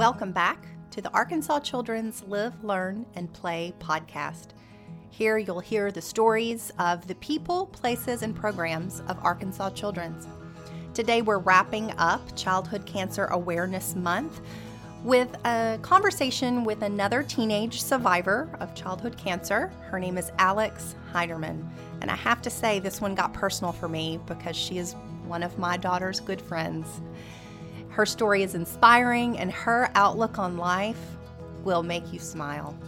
Welcome back to the Arkansas Children's Live, Learn, and Play podcast. Here you'll hear the stories of the people, places, and programs of Arkansas Children's. Today we're wrapping up Childhood Cancer Awareness Month with a conversation with another teenage survivor of childhood cancer. Her name is Alex Heiderman. And I have to say, this one got personal for me because she is one of my daughter's good friends. Her story is inspiring, and her outlook on life will make you smile.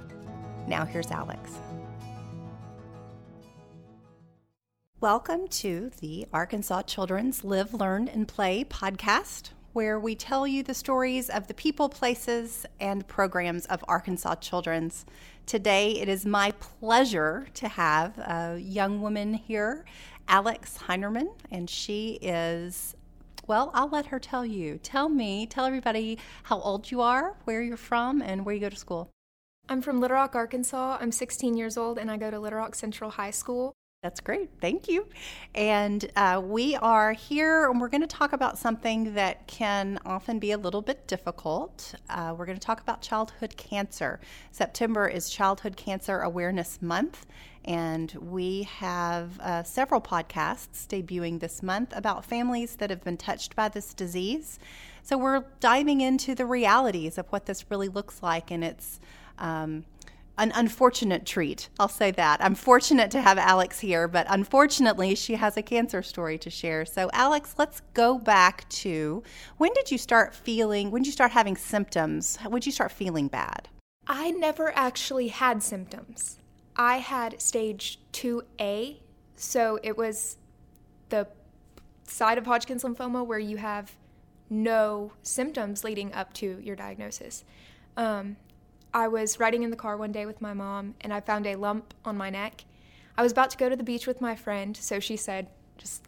Now, here's Alex. Welcome to the Arkansas Children's Live, Learn, and Play podcast, where we tell you the stories of the people, places, and programs of Arkansas Children's. Today, it is my pleasure to have a young woman here, Alex Heinerman, and she is well, I'll let her tell you. Tell me, tell everybody how old you are, where you're from, and where you go to school. I'm from Little Rock, Arkansas. I'm 16 years old and I go to Little Rock Central High School. That's great. Thank you. And uh, we are here and we're going to talk about something that can often be a little bit difficult. Uh, we're going to talk about childhood cancer. September is Childhood Cancer Awareness Month. And we have uh, several podcasts debuting this month about families that have been touched by this disease. So we're diving into the realities of what this really looks like and its um, an unfortunate treat. I'll say that. I'm fortunate to have Alex here, but unfortunately, she has a cancer story to share. So, Alex, let's go back to when did you start feeling, when did you start having symptoms? When did you start feeling bad? I never actually had symptoms. I had stage 2A, so it was the side of Hodgkin's lymphoma where you have no symptoms leading up to your diagnosis. Um, I was riding in the car one day with my mom and I found a lump on my neck. I was about to go to the beach with my friend, so she said, just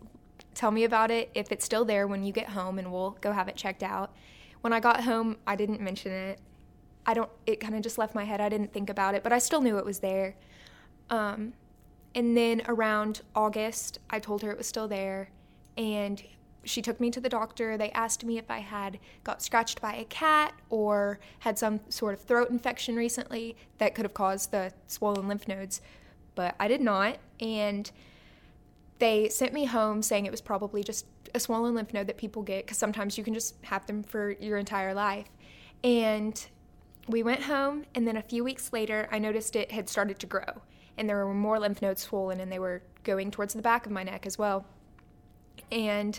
tell me about it if it's still there when you get home and we'll go have it checked out. When I got home, I didn't mention it. I don't, it kind of just left my head. I didn't think about it, but I still knew it was there. Um, and then around August, I told her it was still there. And she took me to the doctor. They asked me if I had got scratched by a cat or had some sort of throat infection recently that could have caused the swollen lymph nodes, but I did not. And they sent me home saying it was probably just a swollen lymph node that people get because sometimes you can just have them for your entire life. And we went home, and then a few weeks later, I noticed it had started to grow, and there were more lymph nodes swollen, and they were going towards the back of my neck as well. And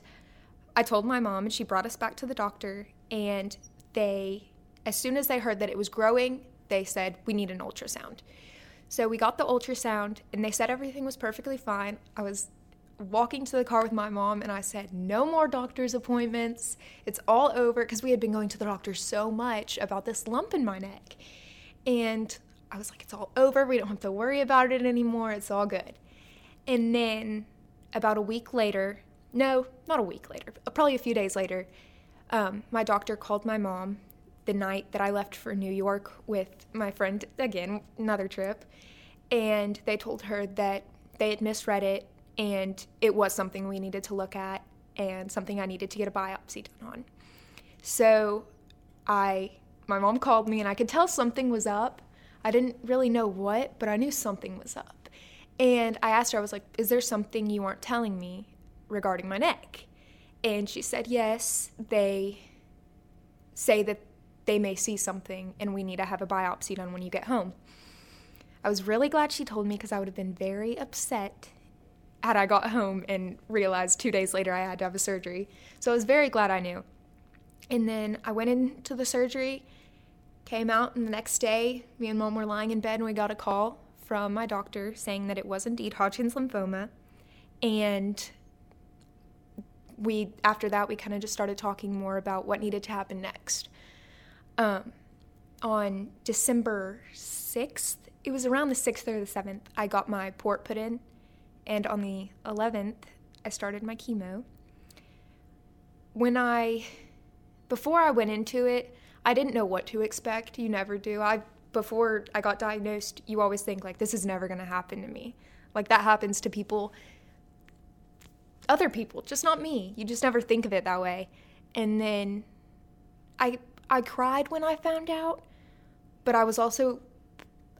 I told my mom, and she brought us back to the doctor. And they, as soon as they heard that it was growing, they said, We need an ultrasound. So we got the ultrasound, and they said everything was perfectly fine. I was walking to the car with my mom, and I said, No more doctor's appointments. It's all over because we had been going to the doctor so much about this lump in my neck. And I was like, It's all over. We don't have to worry about it anymore. It's all good. And then about a week later, no, not a week later, probably a few days later, um, my doctor called my mom the night that I left for New York with my friend, again, another trip, and they told her that they had misread it and it was something we needed to look at and something I needed to get a biopsy done on. So I, my mom called me and I could tell something was up. I didn't really know what, but I knew something was up. And I asked her, I was like, Is there something you aren't telling me? Regarding my neck. And she said, Yes, they say that they may see something and we need to have a biopsy done when you get home. I was really glad she told me because I would have been very upset had I got home and realized two days later I had to have a surgery. So I was very glad I knew. And then I went into the surgery, came out, and the next day, me and mom were lying in bed and we got a call from my doctor saying that it was indeed Hodgkin's lymphoma. And we after that we kind of just started talking more about what needed to happen next. Um, on December sixth, it was around the sixth or the seventh, I got my port put in, and on the eleventh, I started my chemo. When I, before I went into it, I didn't know what to expect. You never do. I before I got diagnosed, you always think like this is never going to happen to me. Like that happens to people other people, just not me. You just never think of it that way. And then I I cried when I found out, but I was also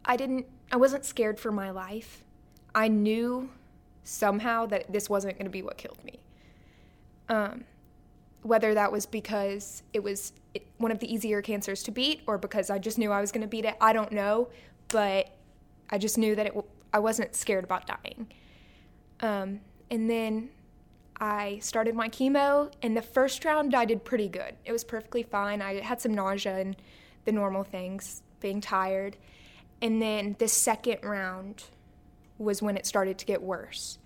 I didn't I wasn't scared for my life. I knew somehow that this wasn't going to be what killed me. Um, whether that was because it was one of the easier cancers to beat or because I just knew I was going to beat it, I don't know. But I just knew that it, I wasn't scared about dying. Um, and then I started my chemo, and the first round I did pretty good. It was perfectly fine. I had some nausea and the normal things, being tired. And then the second round was when it started to get worse.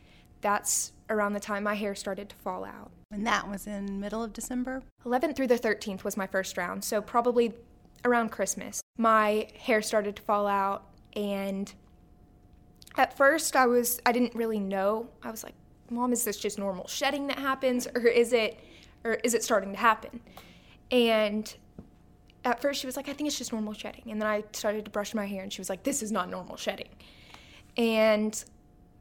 That's around the time my hair started to fall out. And that was in middle of December? 11th through the 13th was my first round, so probably around Christmas. My hair started to fall out and at first I was I didn't really know. I was like, "Mom, is this just normal shedding that happens or is it or is it starting to happen?" And at first she was like, "I think it's just normal shedding." And then I started to brush my hair and she was like, "This is not normal shedding." And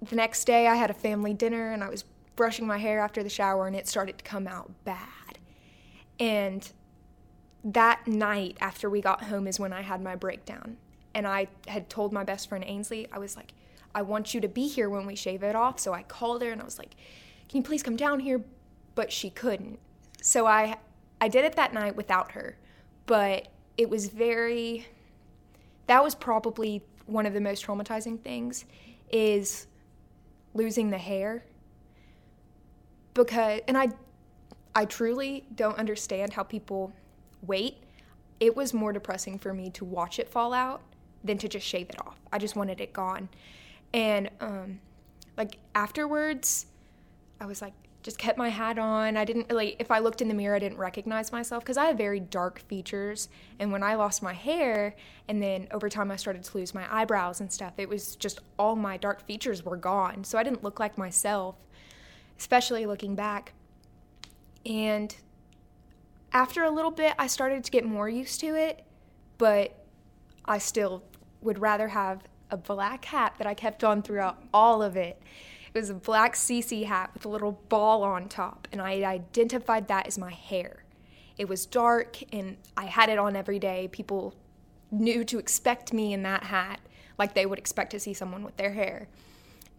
the next day I had a family dinner and I was brushing my hair after the shower and it started to come out bad. And that night after we got home is when I had my breakdown. And I had told my best friend Ainsley, I was like, I want you to be here when we shave it off. So I called her and I was like, Can you please come down here? But she couldn't. So I I did it that night without her. But it was very that was probably one of the most traumatizing things is losing the hair because and I I truly don't understand how people wait. It was more depressing for me to watch it fall out than to just shave it off. I just wanted it gone. And um like afterwards I was like just kept my hat on. I didn't really if I looked in the mirror I didn't recognize myself cuz I have very dark features and when I lost my hair and then over time I started to lose my eyebrows and stuff, it was just all my dark features were gone. So I didn't look like myself especially looking back. And after a little bit, I started to get more used to it, but I still would rather have a black hat that I kept on throughout all of it. It was a black CC hat with a little ball on top, and I identified that as my hair. It was dark, and I had it on every day. People knew to expect me in that hat like they would expect to see someone with their hair.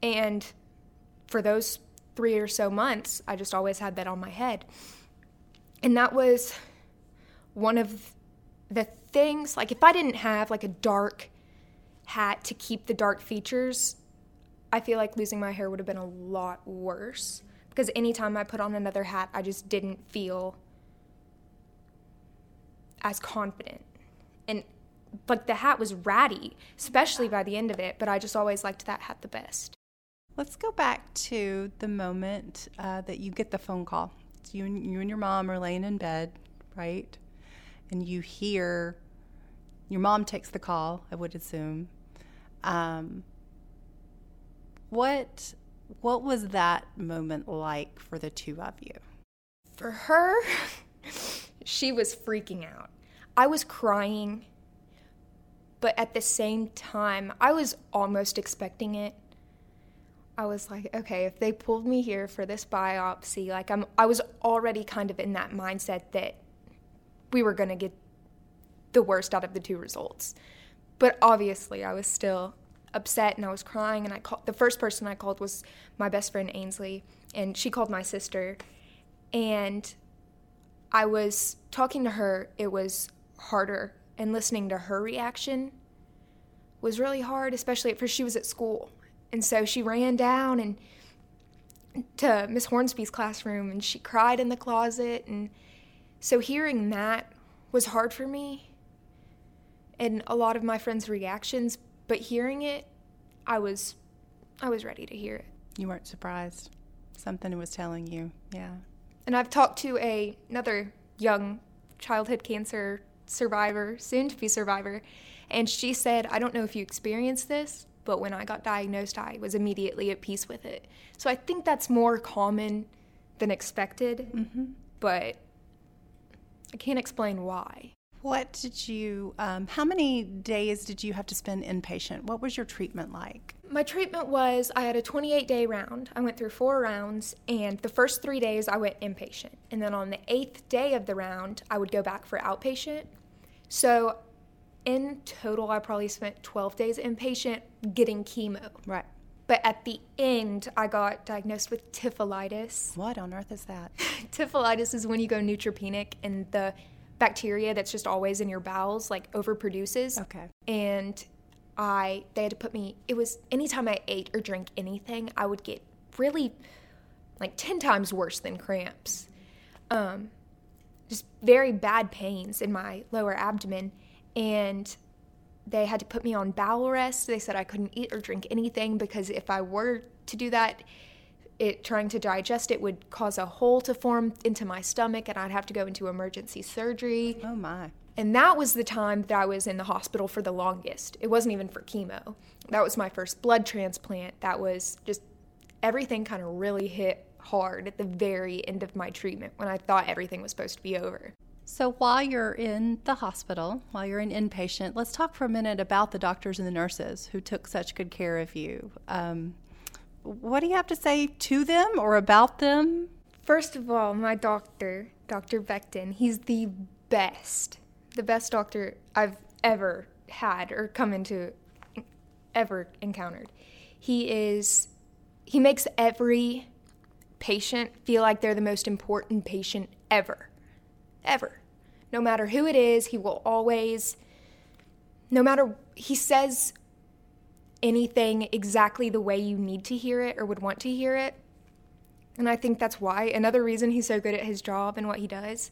And for those three or so months, I just always had that on my head. And that was one of the things, like, if I didn't have like a dark hat to keep the dark features, I feel like losing my hair would have been a lot worse. Because anytime I put on another hat, I just didn't feel as confident. And like the hat was ratty, especially by the end of it, but I just always liked that hat the best. Let's go back to the moment uh, that you get the phone call. So you and, you and your mom are laying in bed, right? And you hear your mom takes the call, I would assume. Um, what what was that moment like for the two of you? For her, she was freaking out. I was crying, but at the same time, I was almost expecting it. I was like, okay, if they pulled me here for this biopsy, like I'm I was already kind of in that mindset that we were going to get the worst out of the two results. But obviously, I was still upset and I was crying and I called the first person I called was my best friend Ainsley and she called my sister. And I was talking to her, it was harder and listening to her reaction was really hard, especially at first she was at school. And so she ran down and to Miss Hornsby's classroom and she cried in the closet and so hearing that was hard for me. And a lot of my friends' reactions, but hearing it, I was I was ready to hear it. You weren't surprised. Something was telling you. Yeah. And I've talked to a another young childhood cancer survivor, soon to be survivor, and she said, I don't know if you experienced this, but when I got diagnosed, I was immediately at peace with it. So I think that's more common than expected, mm-hmm. but I can't explain why. What did you, um, how many days did you have to spend inpatient? What was your treatment like? My treatment was I had a 28 day round. I went through four rounds, and the first three days I went inpatient. And then on the eighth day of the round, I would go back for outpatient. So in total, I probably spent 12 days inpatient getting chemo. Right. But at the end, I got diagnosed with typhlitis. What on earth is that? typhlitis is when you go neutropenic and the bacteria that's just always in your bowels like overproduces. Okay. And I they had to put me it was anytime I ate or drank anything, I would get really like 10 times worse than cramps. Um just very bad pains in my lower abdomen and they had to put me on bowel rest. They said I couldn't eat or drink anything because if I were to do that, it trying to digest it would cause a hole to form into my stomach and I'd have to go into emergency surgery. Oh my. And that was the time that I was in the hospital for the longest. It wasn't even for chemo. That was my first blood transplant. That was just everything kind of really hit hard at the very end of my treatment when I thought everything was supposed to be over. So while you're in the hospital, while you're an inpatient, let's talk for a minute about the doctors and the nurses who took such good care of you. Um, what do you have to say to them or about them? First of all, my doctor, Dr. Becton, he's the best, the best doctor I've ever had or come into, ever encountered. He is, he makes every patient feel like they're the most important patient ever ever. No matter who it is, he will always, no matter, he says anything exactly the way you need to hear it or would want to hear it. And I think that's why. Another reason he's so good at his job and what he does.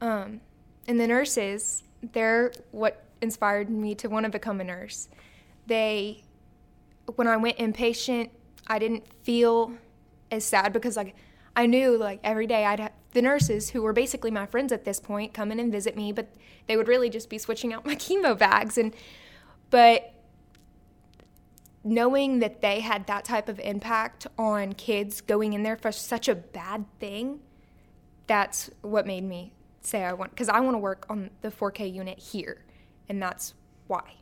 Um, and the nurses, they're what inspired me to want to become a nurse. They, when I went inpatient, I didn't feel as sad because like I knew like every day I'd have the nurses who were basically my friends at this point come in and visit me, but they would really just be switching out my chemo bags and but knowing that they had that type of impact on kids going in there for such a bad thing, that's what made me say I want because I want to work on the 4K unit here, and that's why.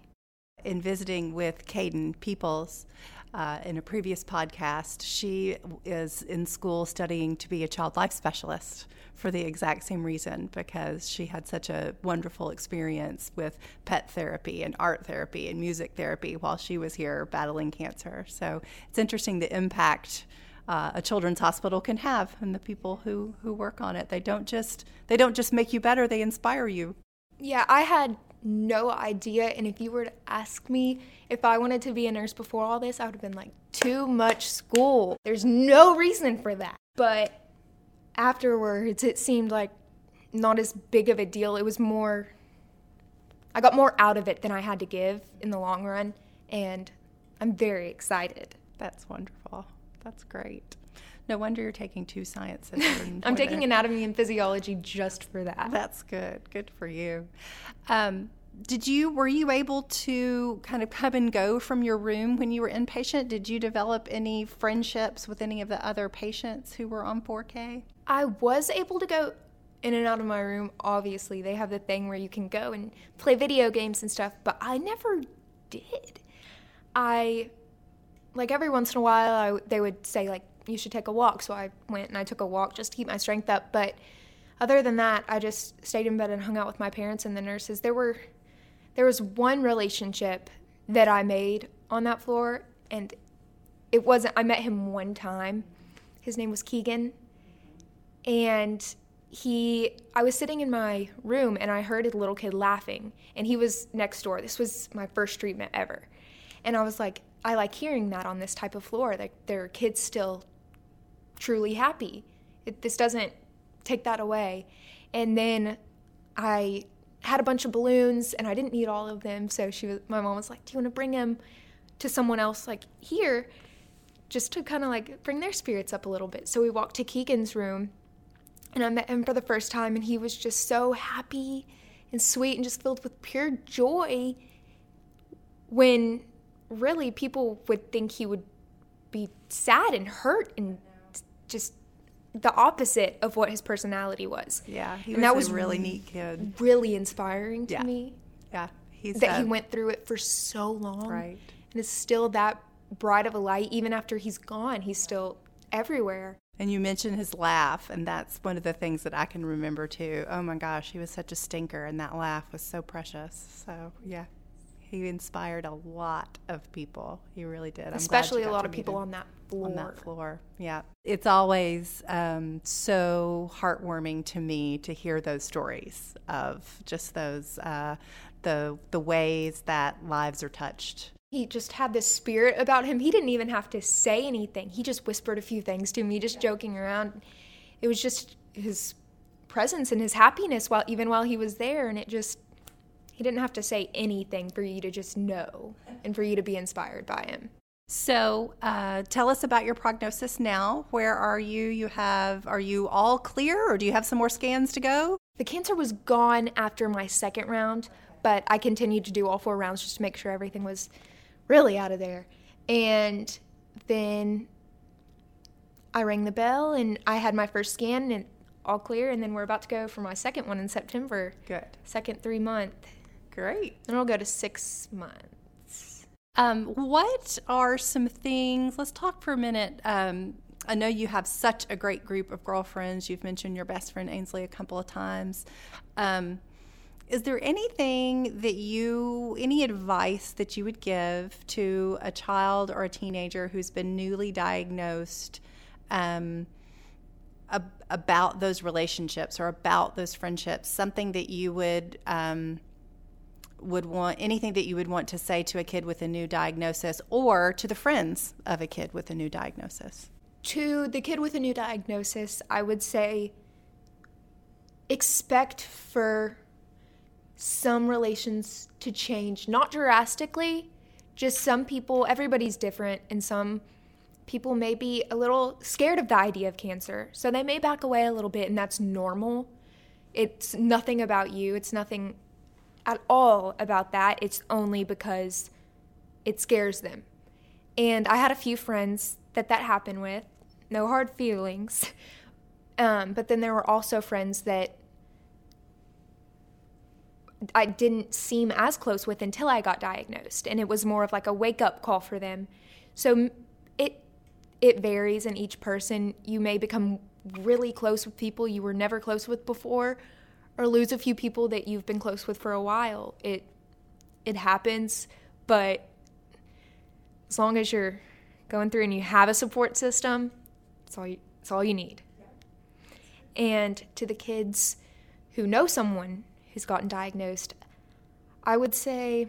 In visiting with Caden Peoples, uh, in a previous podcast, she is in school studying to be a child life specialist for the exact same reason because she had such a wonderful experience with pet therapy and art therapy and music therapy while she was here battling cancer. So it's interesting the impact. Uh, a children's hospital can have and the people who, who work on it they don't just they don't just make you better they inspire you yeah i had no idea. And if you were to ask me if I wanted to be a nurse before all this, I would have been like, too much school. There's no reason for that. But afterwards, it seemed like not as big of a deal. It was more, I got more out of it than I had to give in the long run. And I'm very excited. That's wonderful. That's great. No wonder you're taking two sciences. I'm taking anatomy and physiology just for that. That's good. Good for you. Um, did you were you able to kind of come and go from your room when you were inpatient? Did you develop any friendships with any of the other patients who were on 4K? I was able to go in and out of my room. Obviously, they have the thing where you can go and play video games and stuff, but I never did. I like every once in a while I, they would say like you should take a walk. So I went and I took a walk just to keep my strength up. But other than that, I just stayed in bed and hung out with my parents and the nurses. There were there was one relationship that I made on that floor and it wasn't I met him one time. His name was Keegan. And he I was sitting in my room and I heard a little kid laughing and he was next door. This was my first treatment ever. And I was like, I like hearing that on this type of floor. Like there are kids still truly happy. It, this doesn't take that away. And then I had a bunch of balloons and I didn't need all of them. So she was, my mom was like, "Do you want to bring him to someone else like here, just to kind of like bring their spirits up a little bit?" So we walked to Keegan's room, and I met him for the first time, and he was just so happy and sweet and just filled with pure joy. When really people would think he would be sad and hurt and just the opposite of what his personality was. Yeah, he and was that was really neat kid. Really inspiring to yeah. me. Yeah, he's that he went through it for so long, right? And is still that bright of a light. Even after he's gone, he's still everywhere. And you mentioned his laugh, and that's one of the things that I can remember too. Oh my gosh, he was such a stinker, and that laugh was so precious. So, yeah, he inspired a lot of people. He really did. Especially a lot of people on that floor. On that floor, yeah. It's always um, so heartwarming to me to hear those stories of just those uh, the the ways that lives are touched he just had this spirit about him. He didn't even have to say anything. He just whispered a few things to me, just joking around. It was just his presence and his happiness while even while he was there, and it just he didn't have to say anything for you to just know and for you to be inspired by him. So, uh, tell us about your prognosis now. Where are you? You have are you all clear, or do you have some more scans to go? The cancer was gone after my second round, but I continued to do all four rounds just to make sure everything was really out of there. And then I rang the bell and I had my first scan and all clear. And then we're about to go for my second one in September. Good. Second three month. Great. And it'll go to six months. Um, what are some things? Let's talk for a minute. Um, I know you have such a great group of girlfriends. You've mentioned your best friend Ainsley a couple of times. Um, is there anything that you, any advice that you would give to a child or a teenager who's been newly diagnosed um, ab- about those relationships or about those friendships? Something that you would um, would want, anything that you would want to say to a kid with a new diagnosis, or to the friends of a kid with a new diagnosis? To the kid with a new diagnosis, I would say expect for some relations to change, not drastically, just some people, everybody's different, and some people may be a little scared of the idea of cancer. So they may back away a little bit, and that's normal. It's nothing about you, it's nothing at all about that. It's only because it scares them. And I had a few friends that that happened with, no hard feelings. Um, but then there were also friends that I didn't seem as close with until I got diagnosed, and it was more of like a wake up call for them. So it it varies in each person. You may become really close with people you were never close with before, or lose a few people that you've been close with for a while. It it happens, but as long as you're going through and you have a support system, it's all you, it's all you need. And to the kids who know someone who's gotten diagnosed, I would say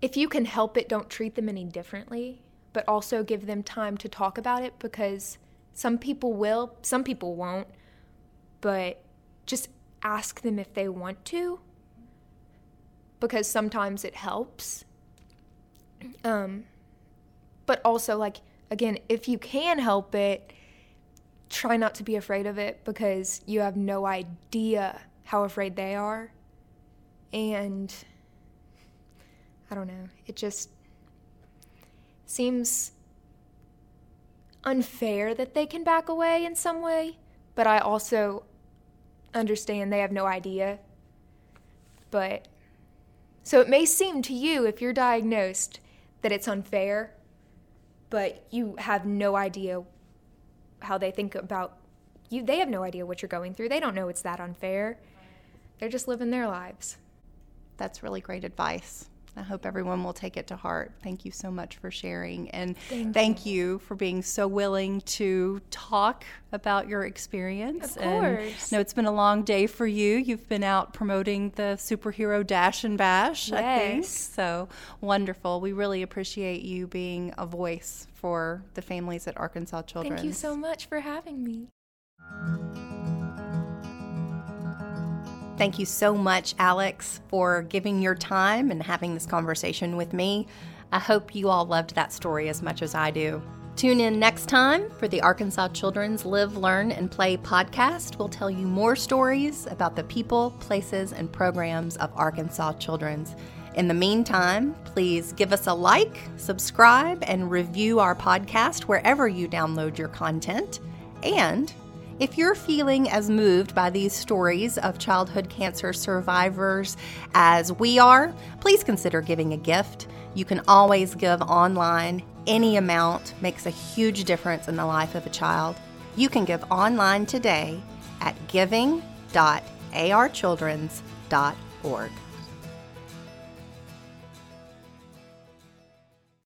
if you can help it, don't treat them any differently, but also give them time to talk about it because some people will, some people won't, but just ask them if they want to because sometimes it helps. Um, but also, like, again, if you can help it, try not to be afraid of it because you have no idea how afraid they are. And I don't know, it just seems unfair that they can back away in some way, but I also understand they have no idea. But so it may seem to you, if you're diagnosed, that it's unfair, but you have no idea how they think about you. They have no idea what you're going through. They don't know it's that unfair. They're just living their lives. That's really great advice. I hope everyone will take it to heart. Thank you so much for sharing. And thank, thank you. you. for being so willing to talk about your experience. Of course. And, no, it's been a long day for you. You've been out promoting the superhero dash and bash, yes. I think. So wonderful. We really appreciate you being a voice for the families at Arkansas Children. Thank you so much for having me. Thank you so much, Alex, for giving your time and having this conversation with me. I hope you all loved that story as much as I do. Tune in next time for the Arkansas Children's Live, Learn, and Play podcast. We'll tell you more stories about the people, places, and programs of Arkansas Children's. In the meantime, please give us a like, subscribe, and review our podcast wherever you download your content. And If you're feeling as moved by these stories of childhood cancer survivors as we are, please consider giving a gift. You can always give online. Any amount makes a huge difference in the life of a child. You can give online today at giving.archildrens.org.